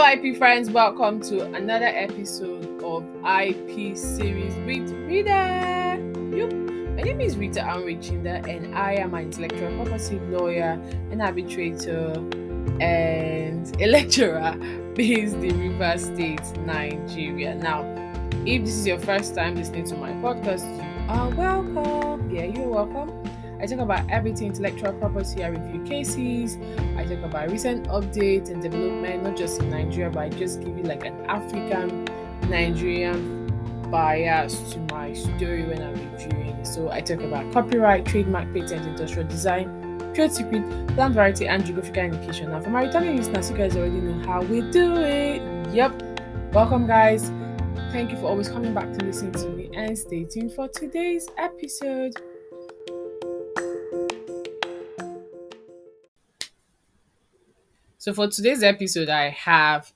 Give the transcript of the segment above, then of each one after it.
Hello, IP friends. Welcome to another episode of IP Series with Rita. Yep. My name is Rita Anrichinda, and I am an intellectual property lawyer, an arbitrator, and a lecturer based in Rivers State, Nigeria. Now, if this is your first time listening to my podcast, you are welcome. Yeah, you're welcome. I talk about everything intellectual property. I review cases. I talk about recent updates and development, not just in Nigeria, but I just give you like an African Nigerian bias to my story when I'm reviewing. So I talk about copyright, trademark, patent, industrial design, trade secret, plant variety, and geographical indication. Now, for my returning listeners, you guys already know how we do it. Yep. Welcome, guys. Thank you for always coming back to listen to me and stay tuned for today's episode. So, for today's episode, I have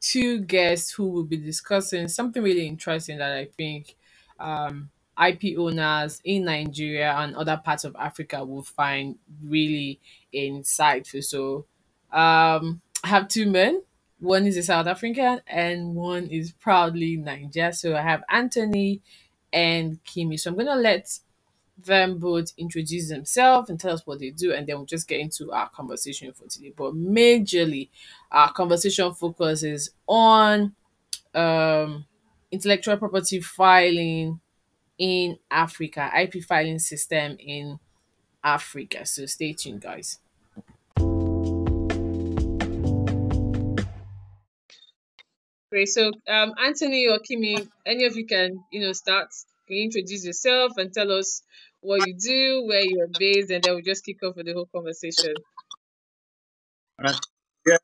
two guests who will be discussing something really interesting that I think um, IP owners in Nigeria and other parts of Africa will find really insightful. So, um, I have two men. One is a South African and one is proudly Niger. So, I have Anthony and Kimi. So, I'm to let them both introduce themselves and tell us what they do, and then we'll just get into our conversation for today. But majorly, our conversation focuses on um, intellectual property filing in Africa, IP filing system in Africa. So stay tuned, guys. Great. So, um, Anthony or Kimi, any of you can, you know, start. Can you introduce yourself and tell us what you do, where you're based, and then we'll just kick off with the whole conversation. Uh, yeah,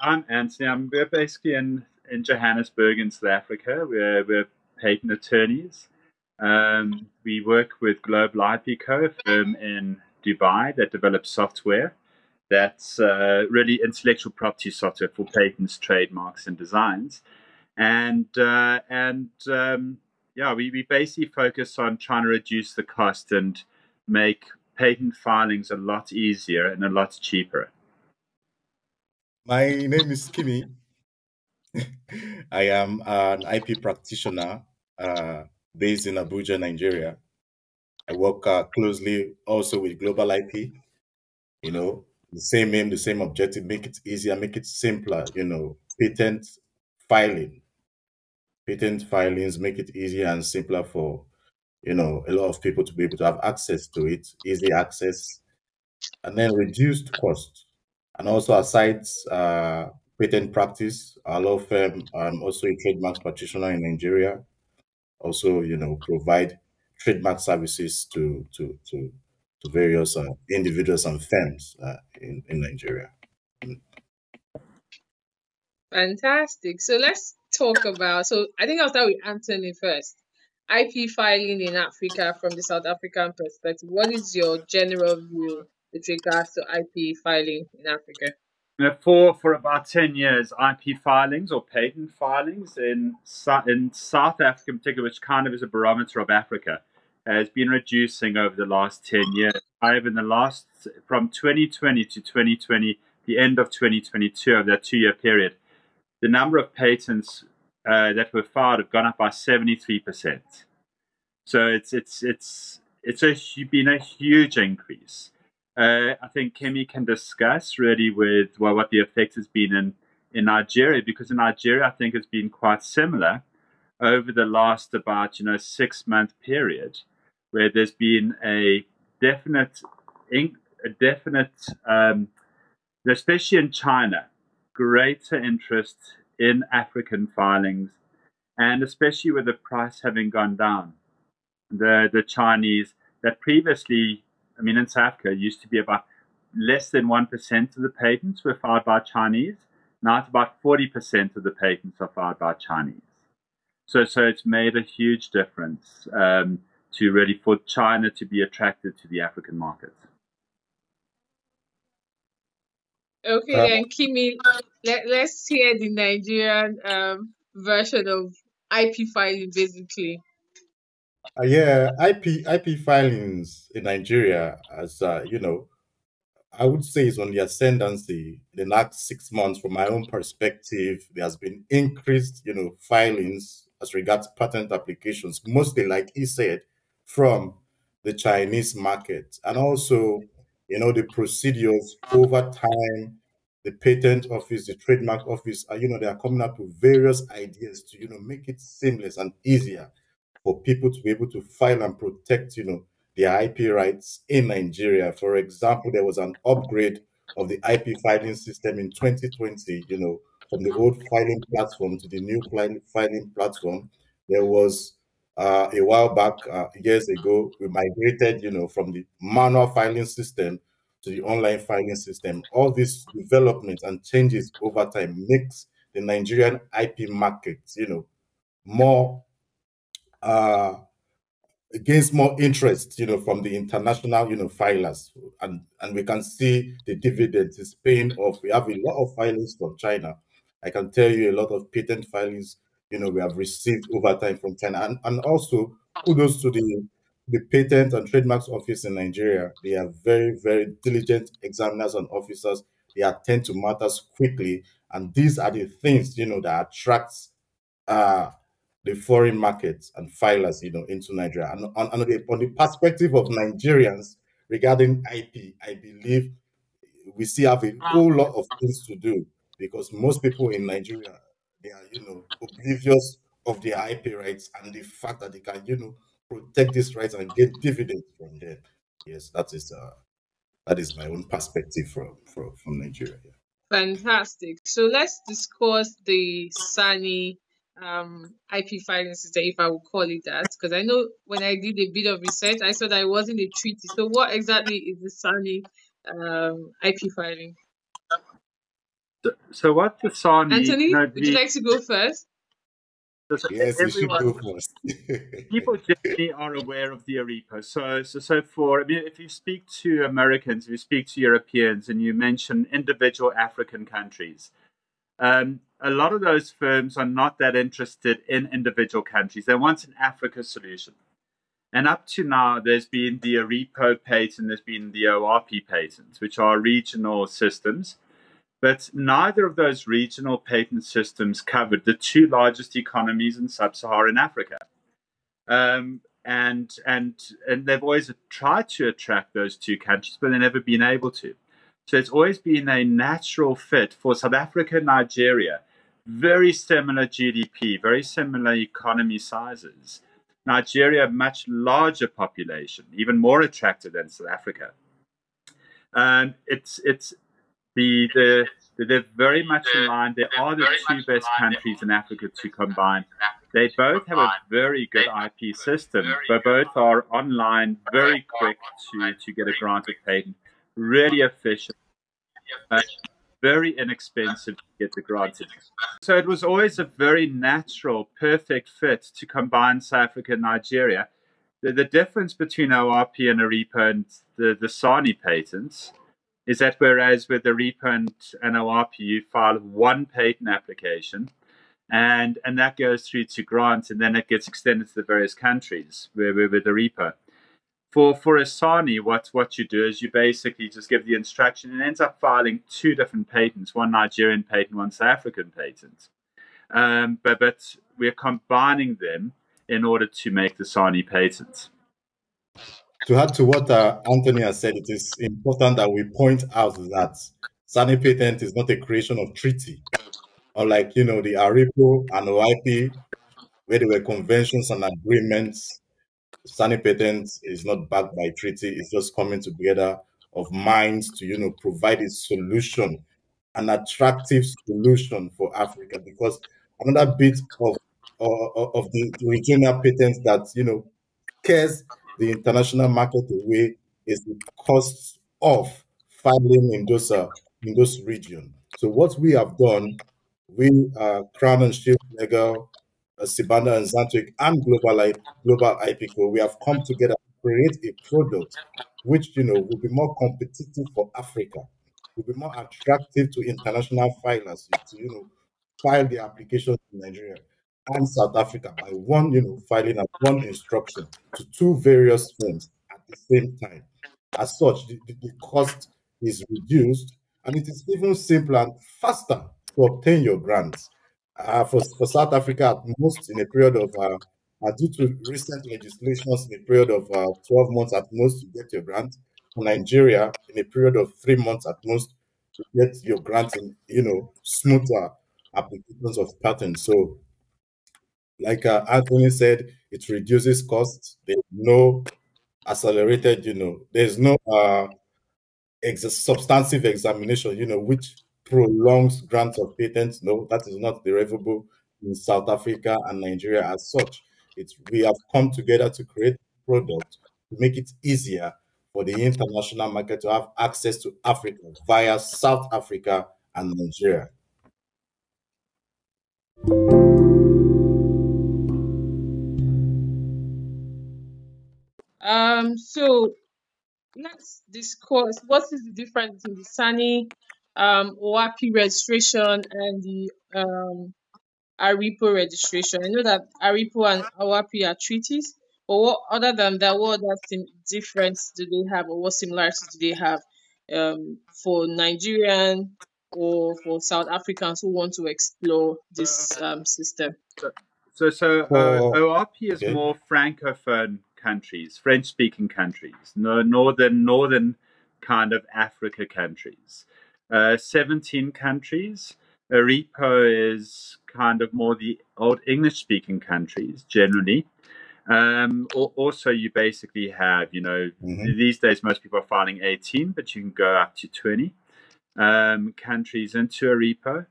I'm Anthony. I'm we're basically in, in Johannesburg in South Africa. We're, we're patent attorneys. Um, we work with Global IP Co, a firm in Dubai that develops software that's uh, really intellectual property software for patents, trademarks, and designs. And uh, and um, yeah, we, we basically focus on trying to reduce the cost and make patent filings a lot easier and a lot cheaper. My name is Kimi. I am an IP practitioner uh, based in Abuja, Nigeria. I work uh, closely also with Global IP. You know, the same aim, the same objective, make it easier, make it simpler, you know, patent filing patent filings make it easier and simpler for you know a lot of people to be able to have access to it, easy access, and then reduced cost. And also, aside uh, patent practice, our law firm, I'm also a trademark practitioner in Nigeria. Also, you know, provide trademark services to to to to various uh, individuals and firms uh, in in Nigeria. Fantastic. So let's talk about. So I think I'll start with Anthony first. IP filing in Africa from the South African perspective. What is your general view with regards to IP filing in Africa? for for about ten years, IP filings or patent filings in in South Africa, in particular, which kind of is a barometer of Africa, has been reducing over the last ten years. However, in the last from 2020 to 2020, the end of 2022, of that two-year period, the number of patents uh, that were filed have gone up by 73%. So it's it's it's it's a, been a huge increase. Uh, I think Kimi can discuss really with well, what the effect has been in, in Nigeria, because in Nigeria, I think it's been quite similar over the last about you know six month period, where there's been a definite, a definite, um, especially in China, greater interest in African filings, and especially with the price having gone down. The the Chinese that previously, I mean, in South Africa, used to be about less than one percent of the patents were filed by Chinese. Now it's about forty percent of the patents are filed by Chinese. So so it's made a huge difference um, to really for China to be attracted to the African market. Okay, uh, then Kimi, let, let's hear the Nigerian um, version of IP filing, basically. Uh, yeah, IP IP filings in Nigeria, as uh, you know, I would say is on the ascendancy. The last six months, from my own perspective, there has been increased, you know, filings as regards patent applications, mostly, like he said, from the Chinese market, and also, you know, the procedures over time. The patent office, the trademark office, uh, you know, they are coming up with various ideas to, you know, make it seamless and easier for people to be able to file and protect, you know, their IP rights in Nigeria. For example, there was an upgrade of the IP filing system in 2020, you know, from the old filing platform to the new filing platform. There was uh, a while back, uh, years ago, we migrated, you know, from the manual filing system to the online filing system. All these developments and changes over time makes the Nigerian IP market, you know, more uh, gains more interest, you know, from the international, you know, filers, and and we can see the dividends is paying off. We have a lot of filings from China. I can tell you a lot of patent filings, you know, we have received over time from China, and and also kudos to the the patent and trademarks office in Nigeria. They are very very diligent examiners and officers. They attend to matters quickly, and these are the things you know that attracts uh, the foreign markets and filers, you know, into Nigeria. And on, on, the, on the perspective of Nigerians regarding IP, I believe we still have a whole lot of things to do because most people in Nigeria, they are, you know, oblivious of their IP rights and the fact that they can, you know, protect these rights and get dividends from them. Yes, that is uh, that is my own perspective from from, from Nigeria. Fantastic. So let's discuss the SANI um, IP filing system, if I would call it that, because I know when I did a bit of research, I saw that it wasn't a treaty. So, what exactly is the SANI um, IP filing? So, so what the SANI? Anthony, no, the, would you like to go first? Yes, you should go first. people generally are aware of the ARIPO. So, so, so for I mean, if you speak to Americans, if you speak to Europeans, and you mention individual African countries, um, a lot of those firms are not that interested in individual countries. They want an Africa solution. And up to now, there's been the ARIPO patent, there's been the ORP patents, which are regional systems. But neither of those regional patent systems covered the two largest economies in sub Saharan Africa. Um, and, and, and they've always tried to attract those two countries, but they've never been able to. So it's always been a natural fit for South Africa, and Nigeria very similar GDP, very similar economy sizes. Nigeria, much larger population, even more attractive than South Africa. And it's it's the the they're very much in line. They are the two best countries in Africa to combine. They both have a very good IP system, but both are online, very quick to, to get a granted patent, really efficient. Uh, very inexpensive to get the granted. So it was always a very natural, perfect fit to combine South Africa and Nigeria. The, the difference between ORP and ARIPO and the, the SANI patents is that whereas with ARIPO and, and ORP, you file one patent application and, and that goes through to grants and then it gets extended to the various countries where, where with ARIPO for for Asani, what what you do is you basically just give the instruction and ends up filing two different patents, one Nigerian patent, one South African patent. Um, but but we're combining them in order to make the Sani patent. To add to what uh, Anthony has said, it is important that we point out that Sani patent is not a creation of treaty, unlike you know the ARIPO and OAPI, where there were conventions and agreements Sani patent is not backed by treaty. It's just coming together of minds to, you know, provide a solution, an attractive solution for Africa. Because another bit of of, of the regional patents that you know cares the international market away is the costs of filing in those uh, in those regions. So what we have done, we uh, Crown and Shield Legal uh, Sibanda and Zantwijk and Global, Global IPCO, we have come together to create a product which you know will be more competitive for Africa, will be more attractive to international filers to you know file the applications in Nigeria and South Africa by one you know filing and one instruction to two various firms at the same time. As such, the, the, the cost is reduced and it is even simpler and faster to obtain your grants. Uh, for, for South Africa, at most in a period of, uh, uh, due to recent legislations, in a period of uh, 12 months at most, you get your grant. For Nigeria, in a period of three months at most, you get your grant in, you know, smoother applications of patents. So, like uh, Anthony said, it reduces costs. There's no accelerated, you know, there's no uh, ex- substantive examination, you know, which prolongs grants of patents. No, that is not derivable in South Africa and Nigeria as such. It's we have come together to create product to make it easier for the international market to have access to Africa via South Africa and Nigeria. Um, so let's discuss what is the difference between the SANI um, OAPI registration and the um, ARIPO registration. I know that ARIPO and OAPI are treaties, but what other than that, what other sim- difference do they have, or what similarities do they have um, for Nigerian or for South Africans who want to explore this um, system? So, so uh, For- ORP is okay. more francophone countries, French-speaking countries, no northern northern kind of Africa countries. Uh, Seventeen countries. ARIPO is kind of more the old English-speaking countries generally. Um, also, you basically have, you know, Mhm. these days most people are filing 18, but you can go up to 20 um, countries into ARIPO.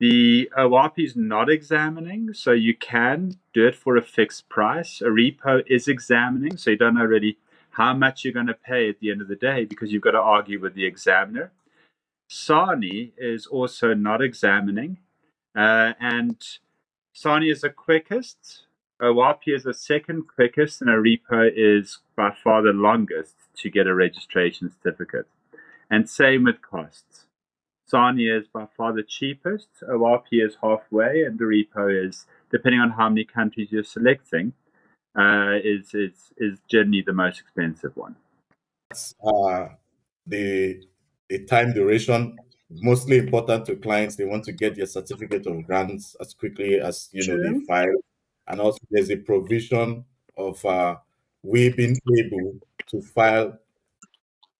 The OAPI is not examining, so you can do it for a fixed price. ARIPO is examining, so you don't know really how much you're going to pay at the end of the day because you've got to argue with the examiner. SANI is also not examining, uh, and SANI is the quickest. OAPI is the second quickest, and ARIPO is by far the longest to get a registration certificate. And same with costs. Sani is by far the cheapest, ORP is halfway, and the ARIPO is, depending on how many countries you're selecting, uh, is, is, is generally the most expensive one. uh, the the time duration mostly important to clients. They want to get their certificate of grants as quickly as you know they file. And also there's a provision of uh, we being able to file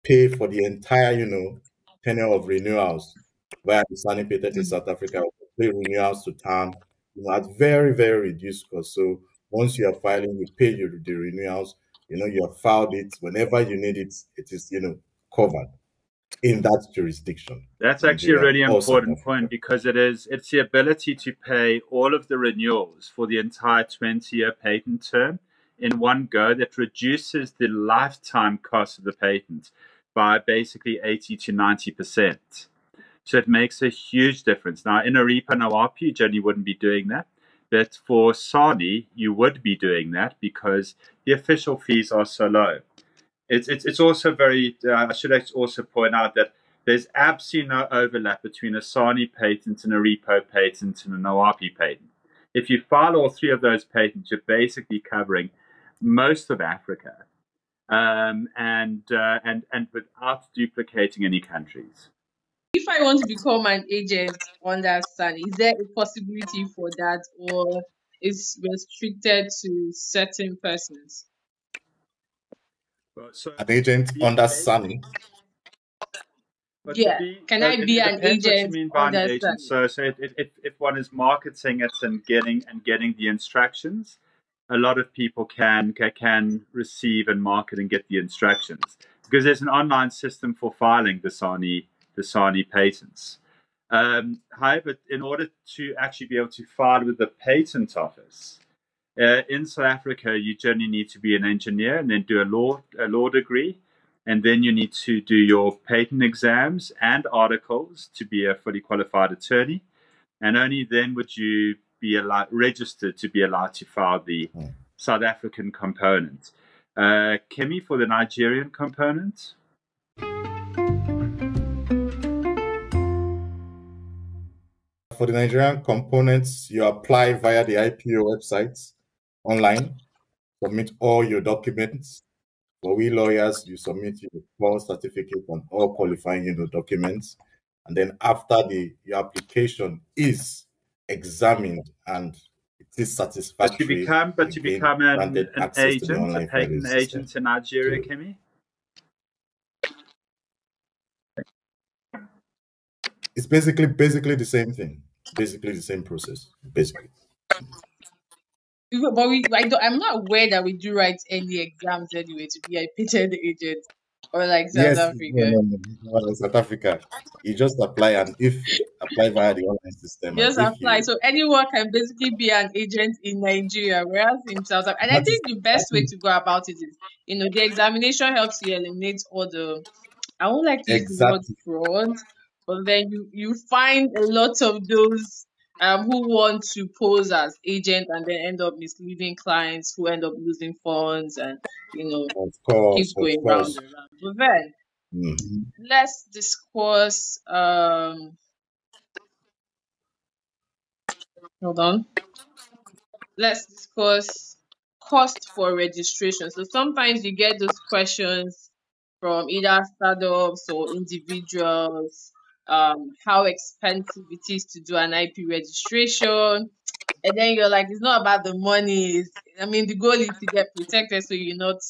pay for the entire you know tenure of renewals where the Sunny patent in mm-hmm. South Africa pay renewals to town you know at very very reduced cost. So once you are filing you pay your the renewals you know you have filed it. Whenever you need it it is you know covered in that jurisdiction. That's actually a really important point because it is it's the ability to pay all of the renewals for the entire 20 year patent term in one go that reduces the lifetime cost of the patent by basically 80 to 90 percent. So it makes a huge difference. Now in ARIPO and OAPI, you generally wouldn't be doing that. But for Sani, you would be doing that because the official fees are so low. It's it's, it's also very. Uh, I should also point out that there's absolutely no overlap between a Sani patent and ARIPO patent and an OAPI patent. If you file all three of those patents, you're basically covering most of Africa, um, and uh, and and without duplicating any countries. If I want to become an agent under SAN, is there a possibility for that, or is restricted to certain persons? Well, So an agent be under an Sunny But Yeah. be- Can I be it an depends what you agent mean by an under agent. Sunny? So, so if, if, if one is marketing it and getting and getting the instructions, a lot of people can can receive and market and get the instructions. Because there's an online system for filing the Sani patents. Um, however, in order to actually be able to file with the patent office uh, in South Africa, you generally need to be an engineer and then do a law a law degree. And then you need to do your patent exams and articles to be a fully qualified attorney, and only then would you be allowed registered to be allowed to file the. South African component. Uh, Kimi for the Nigerian component. for the Nigerian components you apply via the IPO website online submit all your documents For we lawyers, you submit your core certificate and all qualifying you know, documents. And then after the your application is examined and it is satisfactory. But you become, but you become an, an agent, a patent agent in Nigeria, Kimi. It's basically basically the same thing. Basically the same process. Basically. But we, I don't, I'm not aware that we do write any exams anyway to be a patent agent or like South yes, Africa. No, no, no, South Africa, you just apply and if apply via the online system. Just apply. You, so anyone can basically be an agent in Nigeria, whereas in South Africa, and I think the best way to go about it is, you know, the examination helps you eliminate all the. I won't like to use the word fraud, but then you you find a lot of those um, who want to pose as agent and then end up misleading clients who end up losing funds and you know of course, keep going round and round. But then mm-hmm. let's discuss um hold on. Let's discuss cost for registration. So sometimes you get those questions from either startups or individuals um, how expensive it is to do an IP registration. And then you're like, it's not about the money. I mean, the goal is to get protected so you're not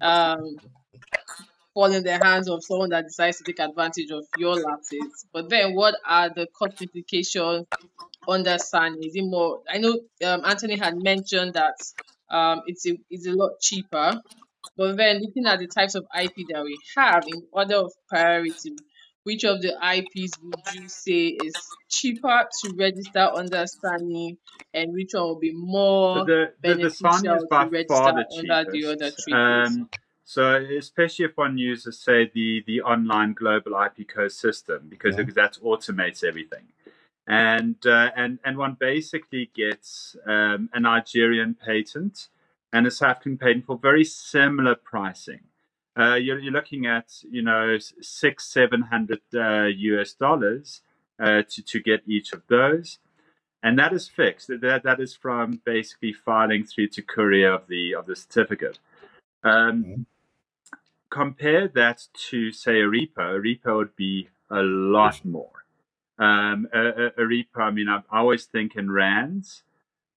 um, fall in the hands of someone that decides to take advantage of your lapses. But then, what are the cost implications under SANI? Is it more? I know um, Anthony had mentioned that um, it's a it's a lot cheaper. But then, looking at the types of IP that we have in order of priority, which of the IPs would you say is cheaper to register under SANI and which one will be more the, the, beneficial the is by to register far the under the other treaties? Um, so especially if one uses, say, the, the online global IP Co system, because yeah. that automates everything. And, uh, and, and one basically gets um, a Nigerian patent and a South African patent for very similar pricing uh, you're, you're, looking at you know six seven hundred uh, US dollars uh, to to get each of those, and that is fixed. That that is from basically filing through to courier of the of the certificate. Um, mm-hmm. Compare that to say ARIPO. A repo would be a lot more. Um, a, a, a, repo. I mean, I, always think in rands,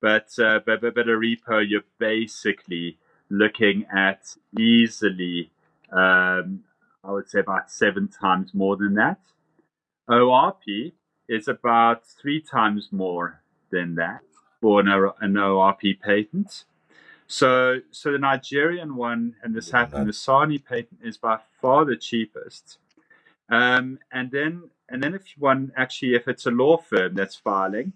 but uh, but but, but ARIPO, you're basically looking at easily um, I would say about seven times more than that. ORP is about three times more than that for an, an ORP patent. So, so the Nigerian one and the South and the SANI patent is by far the cheapest. Um, and then, and then if one actually, if it's a law firm that's filing,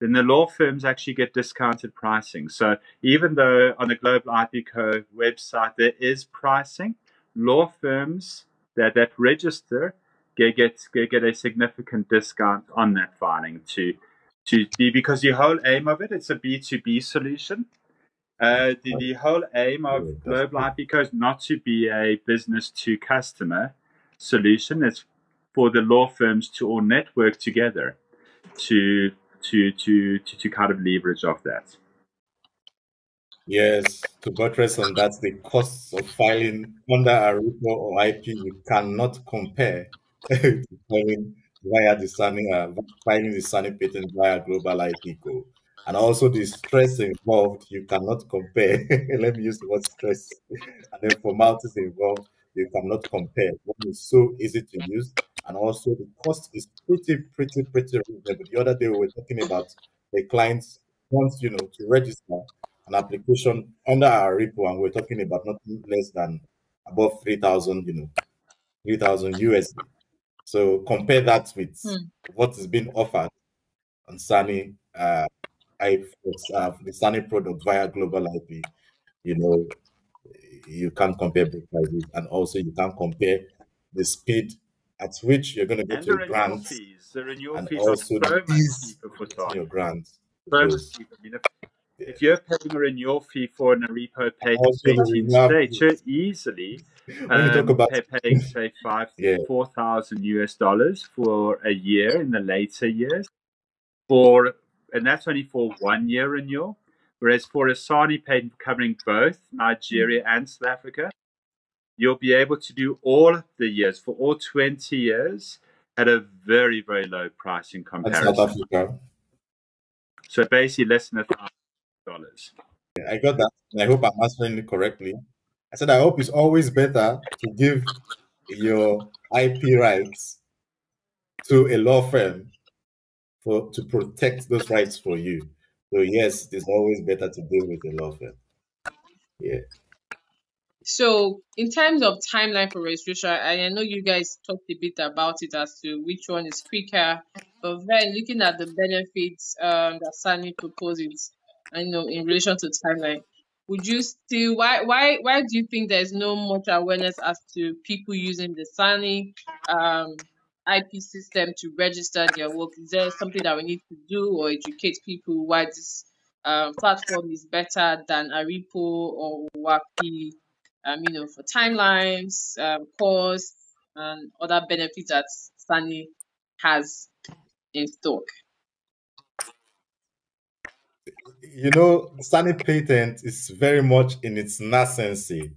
then the law firms actually get discounted pricing. So even though on the Global IP Co website there is pricing, law firms that, that register get, get, get a significant discount on that filing to to be because the whole aim of it it's a b2b solution. Uh, the, the whole aim of global IP is not to be a business to customer solution it's for the law firms to all network together to to to to, to kind of leverage off that Yes, to buttress on that, the costs of filing under ARIPO or IP you cannot compare to filing via the SANI, uh, filing the SANI patent via Global IP Co. And also the stress involved, you cannot compare. Let me use the word stress. And then formalities involved, you cannot compare. One is so easy to use, and also the cost is pretty, pretty, pretty reasonable. The other day we were talking about the clients wants you know to register an application under our repo, and we're talking about nothing less than above 3,000, you know, 3,000 USD. So compare that with mm. what is being offered on SANI, uh, I, uh, the SANI product via Global IP. You know, you can't compare both prices, and also you can't compare the speed at which you're going to get your grants, fees. The and fees also the ease your grants. I mean, if you're paying a renewal fee for an repo pay 18 states, you're easily um, about... paying say five yeah. four thousand US dollars for a year in the later years for and that's only for one year renewal. Whereas for a SANI patent covering both Nigeria and South Africa, you'll be able to do all of the years for all 20 years at a very, very low price in That's comparison. South Africa. So basically less than a thousand dollars. I got that. I hope I'm answering it correctly. I said I hope it's always better to give your IP rights to a law firm for to protect those rights for you. So yes, it's always better to deal with a law firm. Yeah. So, in terms of timeline for registration, I I know you guys talked a bit about it as to which one is quicker, but then looking at the benefits um, that Sani proposes, I know in relation to timeline, would you still why why why do you think there's no much awareness as to people using the Sani um, IP system to register their work? Is there something that we need to do or educate people why this um, platform is better than Aripo or OAPI? um, you know, for timelines, um, costs, and other benefits that Sani has in stock. You know, Sunny Patent is very much in its nascency.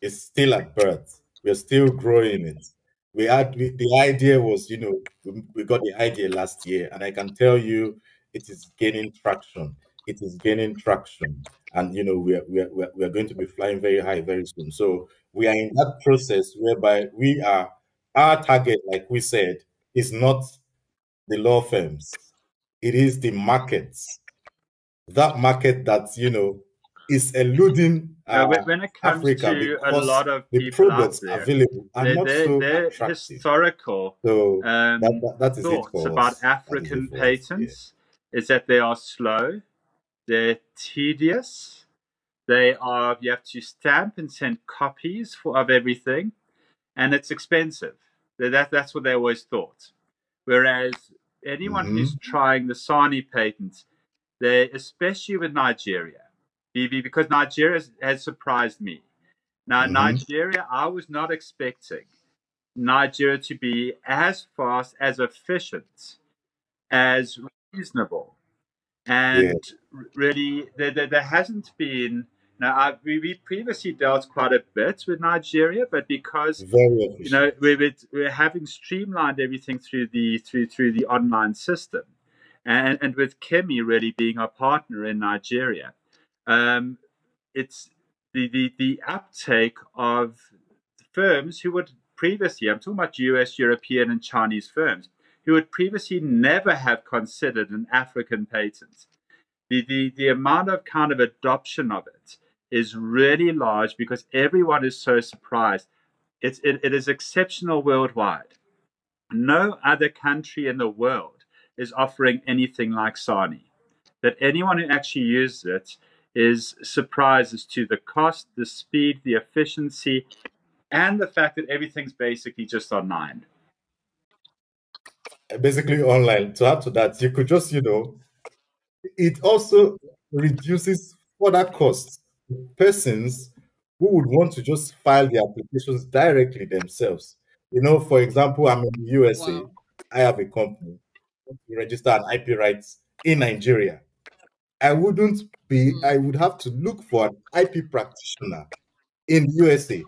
It's still at birth. We're still growing it. We had we, the idea was, you know, we, we got the idea last year, and I can tell you, it is gaining traction. It is gaining traction, and you know, we are we are, we are we are going to be flying very high very soon. So we are in that process whereby we are our target, like we said, is not the law firms. It is the markets that market that you know is eluding Uh, when, it comes Africa to a lot of the products there, available are their, not their, so attractive. historical So um, that, that, that is it thoughts for about us. That is it African patents is that they are slow, they're tedious, they are you have to stamp and send copies for of everything, and it's expensive. That, that that's what they always thought. Whereas anyone Mhm. who's trying the Sani patent, they especially with Nigeria, BB because Nigeria has, surprised me. Now Mhm. Nigeria, I was not expecting Nigeria to be as fast, as efficient, as reasonable. And r- really, there, there, there hasn't been. Now, I, we, we previously dealt quite a bit with Nigeria, but because you know we're, we're, we're having streamlined everything through the through through the online system, and and with Kimi really being our partner in Nigeria, um, it's the, the the uptake of firms who would previously I'm talking about U.S., European, and Chinese firms who would previously never have considered an African patent. The, the, the amount of kind of adoption of it is really large because everyone is so surprised. It's, it, it is exceptional worldwide. No other country in the world is offering anything like Sani. That anyone who actually uses it is surprised as to the cost, the speed, the efficiency, and the fact that everything's basically just online. basically online. To add to that, you could just, you know, it also reduces further costs. Persons who would want to just file their applications directly themselves. You know, for example, I'm in the USA. Wow. I have a company. We register an IP rights in Nigeria. I wouldn't be. I would have to look for an IP practitioner in USA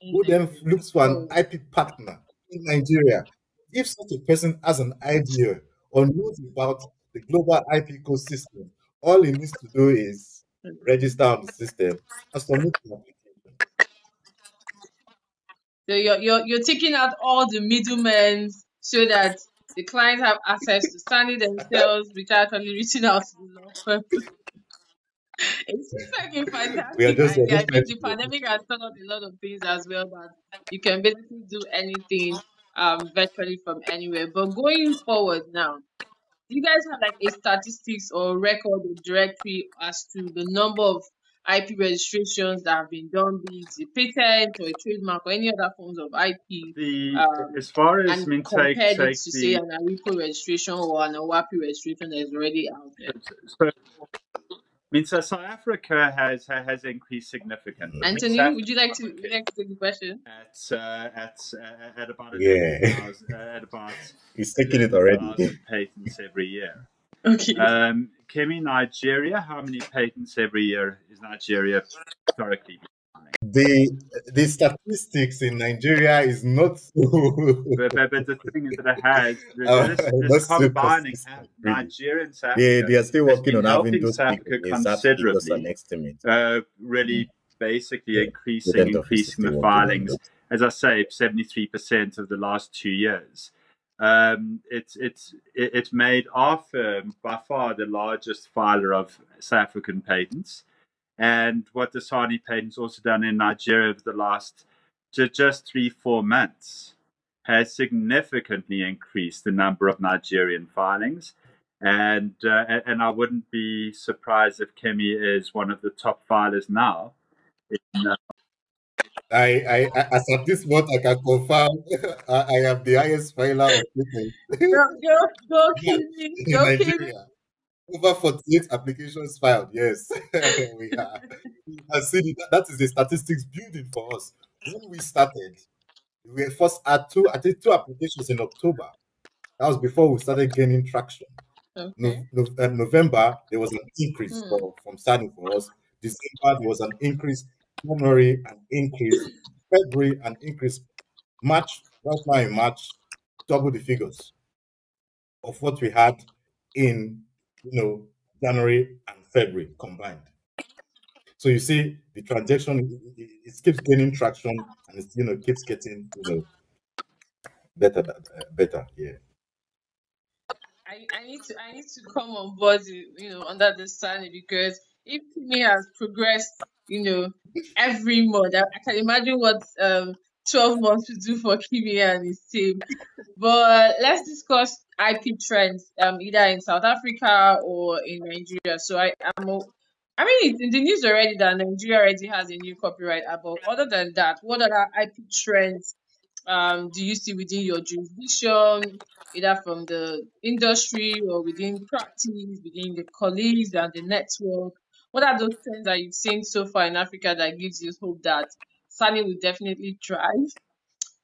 who then looks for an. IP partner in Nigeria. If such a person has an idea or knows about the global IP ecosystem, all he needs to do is register on the system and submit the application. So you're, you're you're taking out all the middlemen so that the clients have access to Sani themselves without actually reaching out to the law firm. it seems like a fantastic We are just, idea. Just the pandemic has taught us a lot of things as well that you can basically do anything um virtually from anywhere. But going forward now, do you guys have like a statistics or record or directory as to the number of IP registrations that have been done, be it a patent or a trademark or any other forms of IP, The um, as far as I and mean, take compared it take to say an Aripo registration or an OAPI registration that is already out there? so, I mean, so South Africa has has increased significantly. Anthony, South would you like to would you okay. like to take the question? at uh, at uh, at about a Yeah. thousand, uh, at about He's taking it already. patents every year. Okay. Um, Kimi, Nigeria, how many patents every year is Nigeria historically? the the statistics in Nigeria is not so. but, but, but the thing is that it has Uh, this, this that's so combining really. Nigerian South They, they are still working on having those South people. Africa Yes, that's an considerably. estimate. uh, really basically Yeah. increasing Student increasing the filings. As I say, seventy three percent of the last two years. Um, it's it's it's made our firm by far the largest filer of South African patents, and what the Sani patents also done in Nigeria over the last just three four months has significantly increased the number of Nigerian filings. And uh, and I wouldn't be surprised if Kimi is one of the top filers now. In, uh, I, I, I, as at this month, I can confirm I, I am the highest filer of patents Go, go, go, Kimi. in Go, Kimi. Nigeria. Over 48 applications filed. Yes, we are. I see that, that is the statistics building for us. When we started, we first had two, I think two applications in October. That was before we started gaining traction. Okay. No, no, um, November there was an increase Hmm. for, from starting for us. December there was an increase. January an increase. February an increase. March right now in March double the figures of what we had in you know January and February combined. So you see the transaction it, it, keeps gaining traction and it you know keeps getting you know better better yeah. I, I need to I need to come on board, you know, under the sun because if Kimi has progressed, you know, every month, I, I can imagine what um twelve months will do for Kimi and his team. But let's discuss IP trends, um, either in South Africa or in Nigeria. So I am, I mean, in the news already that Nigeria already has a new copyright. But other than that, what other IP trends um do you see within your jurisdiction, either from the industry or within practice, within the colleagues and the network? What are those things that you've seen so far in Africa that gives you hope that Sani will definitely thrive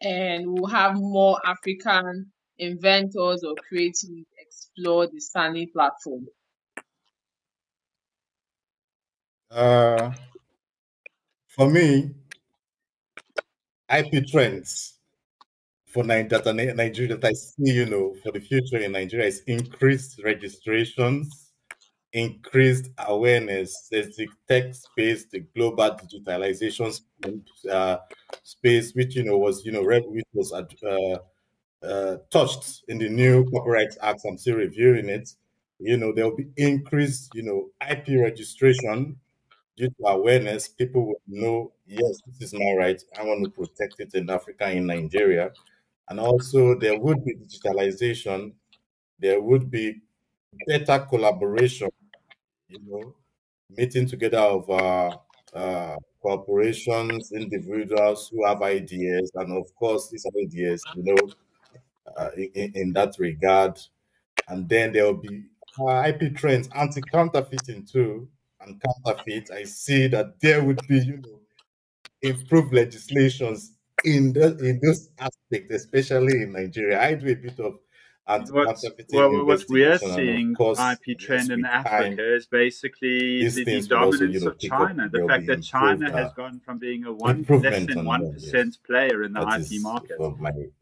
and we'll have more African inventors or creatives explore the Sani platform? Uh, for me, IP trends for Nigeria that I see, you know, for the future in Nigeria is increased registrations, increased awareness. The tech space, the global digitalization uh, space, which you know was you know which was uh, uh, touched in the new Copyright Act. I'm still reviewing it. You know, there will be increased, you know, IP registration due to awareness. People will know, yes, this is my right. I want to protect it in Africa, in Nigeria. And also, there would be digitalization. There would be better collaboration, you know, meeting together of uh, uh, corporations, individuals who have ideas, and of course, these ideas, you know, uh, in, in that regard. And then there will be uh, IP trends, anti counterfeiting too, and counterfeit. I see that there would be, you know, improved legislations in the, in those aspects, especially in Nigeria. I do a bit of anti What's well, what we are seeing IP trend in Africa is basically the, the will also, dominance you know, of. China. The fact that China has uh, gone from being a one less than one. Yes, player in the that IP market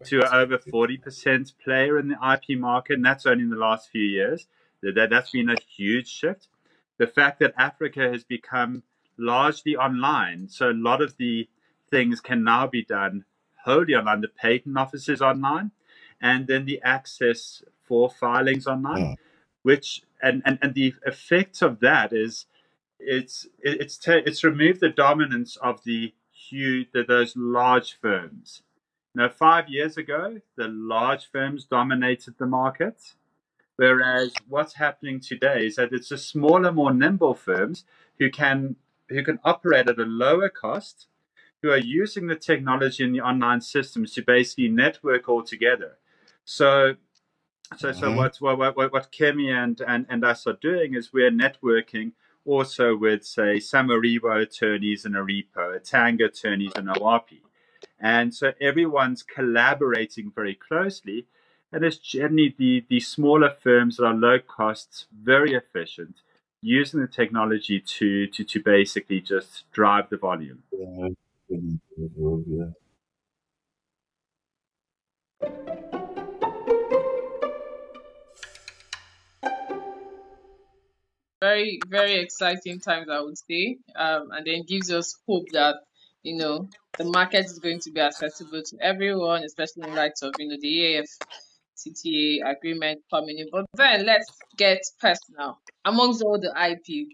to over forty percent player in the IP market, and that's only in the last few years. That that- that's been a huge shift. The fact that Africa has become largely online, so a lot of the things can now be done wholly online. The patent office is online, and then the access for filings online Mm. which and, and, and the effect of that is it's it's ta- it's removed the dominance of the huge the, those large firms. Now, five years ago, the large firms dominated the market, whereas what's happening today is that it's the smaller, more nimble firms who can who can operate at a lower cost, who are using the technology in the online systems to basically network all together. So so, so Mhm. what, what, what, what Kimi and, and, and us are doing is we're networking also with, say, some Aripo attorneys and Aripo, Tanga attorneys and OAPI. And so everyone's collaborating very closely. And it's generally the, the smaller firms that are low cost, very efficient, using the technology to, to, to basically just drive the volume. Yeah. Very very exciting times i would say. Um, and then gives us hope that you know the market is going to be accessible to everyone especially in light of you know the AFCFTA agreement coming in. But then let's get personal amongst all the ip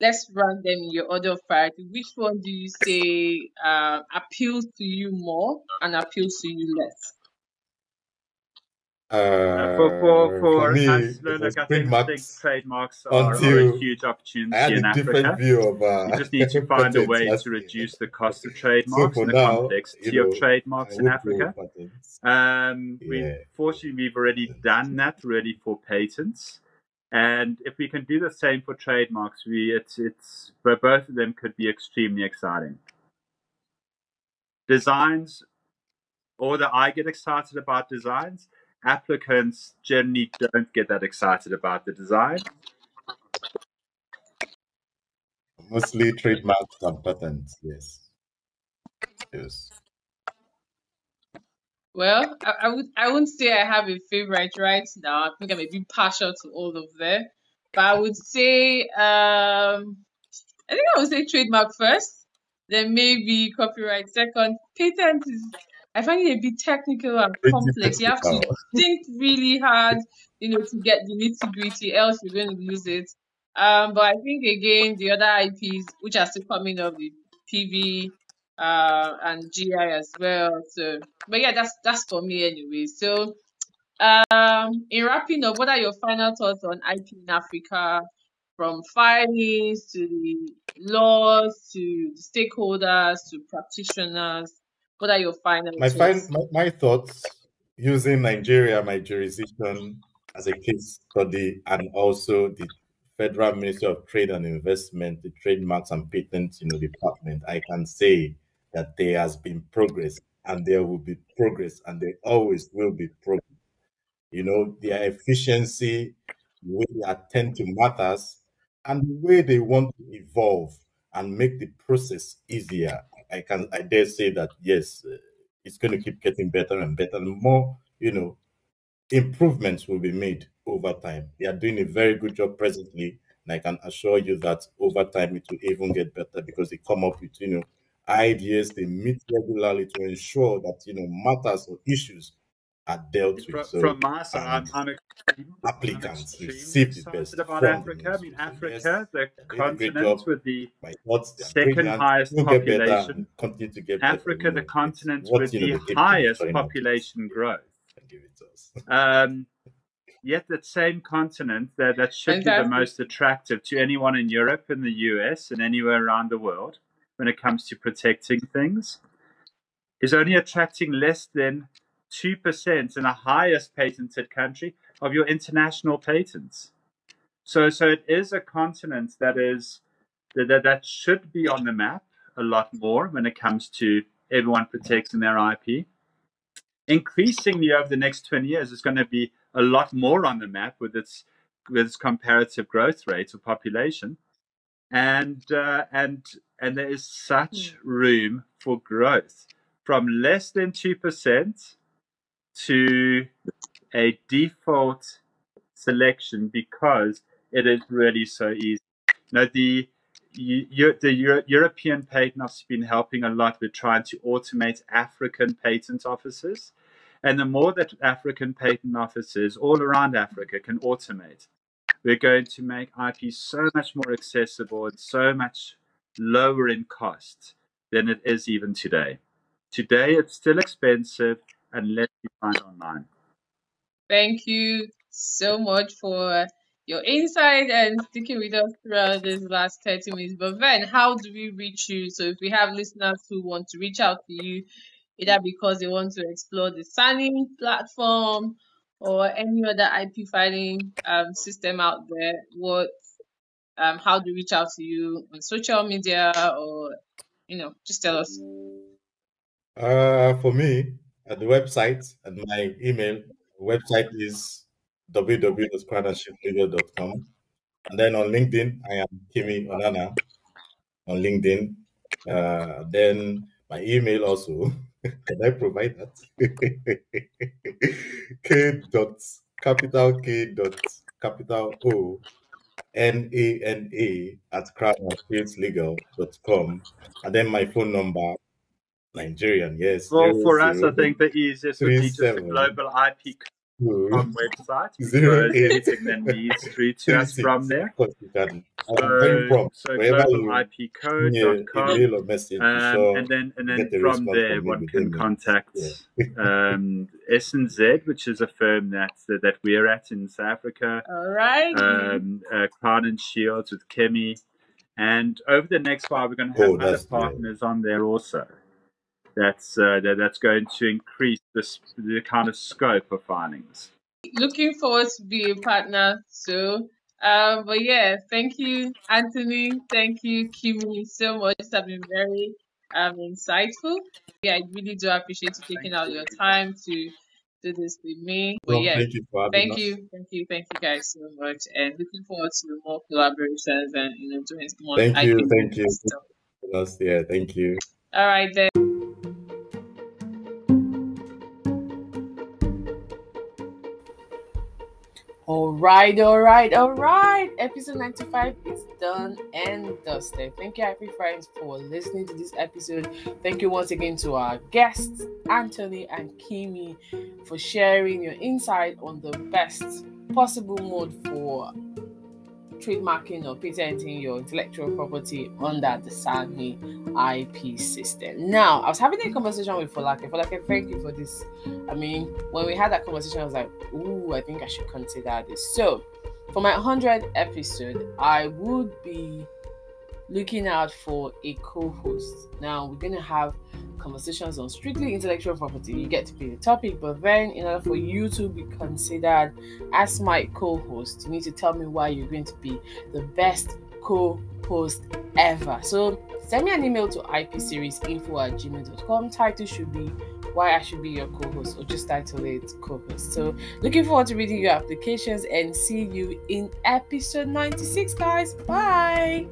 let's rank them in your order of priority. Which one do you say uh, appeals to you more and appeals to you less Uh, for for for for me, us, I think, trademarks are, are a huge opportunity in a Africa. different view of uh, You just need to find a way to reduce the cost of trademarks for and the now, you complexity know, of trademarks in Africa. Um, we fortunately we've already done that really for patents, and if we can do the same for trademarks, we it's it's but both of them could be extremely exciting. Designs, although I get excited about designs, applicants generally don't get that excited about the design. Mostly trademarks and patents. Yes. Yes. Well, I, I would I wouldn't say I have a favorite right now. I think I'm a bit partial to all of them. But I would say um I think I would say trademark first, then maybe copyright second. Patent is I find it a bit technical and complex. You have to think really hard, you know, to get the nitty gritty, else you're going to lose it. Um, but I think again the other IPs which are still coming up, the PV uh, and GI as well. So, but yeah, that's that's for me anyway. So, um, in wrapping up, what are your final thoughts on IP in Africa, from filings to the laws to the stakeholders to practitioners? What are your final My, my my thoughts using Nigeria, my jurisdiction, as a case study, and also the Federal Ministry of Trade and Investment, the Trademarks and Patents, you know, department, I can say that there has been progress, and there will be progress, and there always will be progress. You know, their efficiency, the way they attend to matters, and the way they want to evolve and make the process easier. I can, I dare say that yes, uh, it's going to keep getting better and better, and more, you know, improvements will be made over time. They are doing a very good job presently, and I can assure you that over time it will even get better because they come up with, you know, ideas. They meet regularly to ensure that you know matters or issues are dealt From, with. So from my side, I'm, and I'm extreme, I'm applicants extremely receive the best about from Africa. I mean, Africa, the a great continent job. with the thoughts, second highest Will get better population. continue to get better. Africa, You the know, continent with you know the they highest showing up with. population growth. and give it to us. Um, yet that same continent that, that should be the most attractive to anyone in Europe and the US and anywhere around the world when it comes to protecting things is only attracting less than 2% in the highest patented country of your international patents. So, so it is a continent that is that, that, should be on the map a lot more when it comes to everyone protecting their IP increasingly over the next 20 years it's going to be a lot more on the map with its with its comparative growth rate of population. And uh, and and there is such room for growth from less than 2% to a default selection because it is really so easy now the Eu- the Euro- European patent office has been helping a lot with trying to automate African patent offices. And the more that African patent offices all around Africa can automate, we're going to make IP so much more accessible and so much lower in cost than it is even today. Today, it's still expensive unless you find online. Thank you so much for your insight and sticking with us throughout this last 30 minutes. But then, how do we reach you? So, if we have listeners who want to reach out to you, either because they want to explore the SANi platform or any other IP filing um, system out there, what um, how do we reach out to you on social media or you know, just tell us. Uh, for me, at the website and my email website is www.crownandshiplegal.com. And then on LinkedIn, I am Kimi Onana on LinkedIn. Uh, then my email also. Can I provide that? K dot capital K dot capital O N A N A at crownandfieldlegal.com. And then my phone number, Nigerian, yes. Well, zero for us, I think the easiest would be just a global IP two website Zero because anything that needs through to us 36. from there. Of course, you can. I'm very So, prompt. so Wherever you send me globalipcode.com. a mail message, Um, sure. and then and get then the from response there from one can minutes. contact um, S&Z, which is a firm that that we're at in South Africa, All right. um, uh, Crown and Shields with Kimi, and over the next while we're going to have Oh, other that's- yeah. partners on there also. That's uh, that, that's going to increase the, the kind of scope of findings. Looking forward to be a partner too. Um, but yeah, thank you, Anthony. Thank you, Kimi, so much. It's been very um insightful. Yeah, I really do appreciate you taking out your time to do this with me. But Well, yeah, thank you for Thank us. you, thank you, thank you guys so much, and looking forward to more collaborations and you know doing more Thank you, thank you. stuff. Yeah, thank you. All right then. All right, all right, all right. Episode 95 is done and dusted. Thank you, happy friends, for listening to this episode. Thank you once again to our guests, Anthony and Kimi, for sharing your insight on the best possible mode for trademarking or patenting your intellectual property under the SANi IP system. Now, I was having a conversation with Folake. Folake, thank you for this. I mean, when we had that conversation, I was like, ooh, I think I should consider this. So, for my 100th episode, I would be looking out for a co-host. Now we're gonna have conversations on strictly intellectual property. You get to pick the topic, but then in order for you to be considered as my co-host, you need to tell me why you're going to be the best co-host ever. So send me an email to ipseriesinfo at gmail.com. Title should be why I should be your co-host or just title it co-host. So looking forward to reading your applications and see you in episode 96 guys. Bye.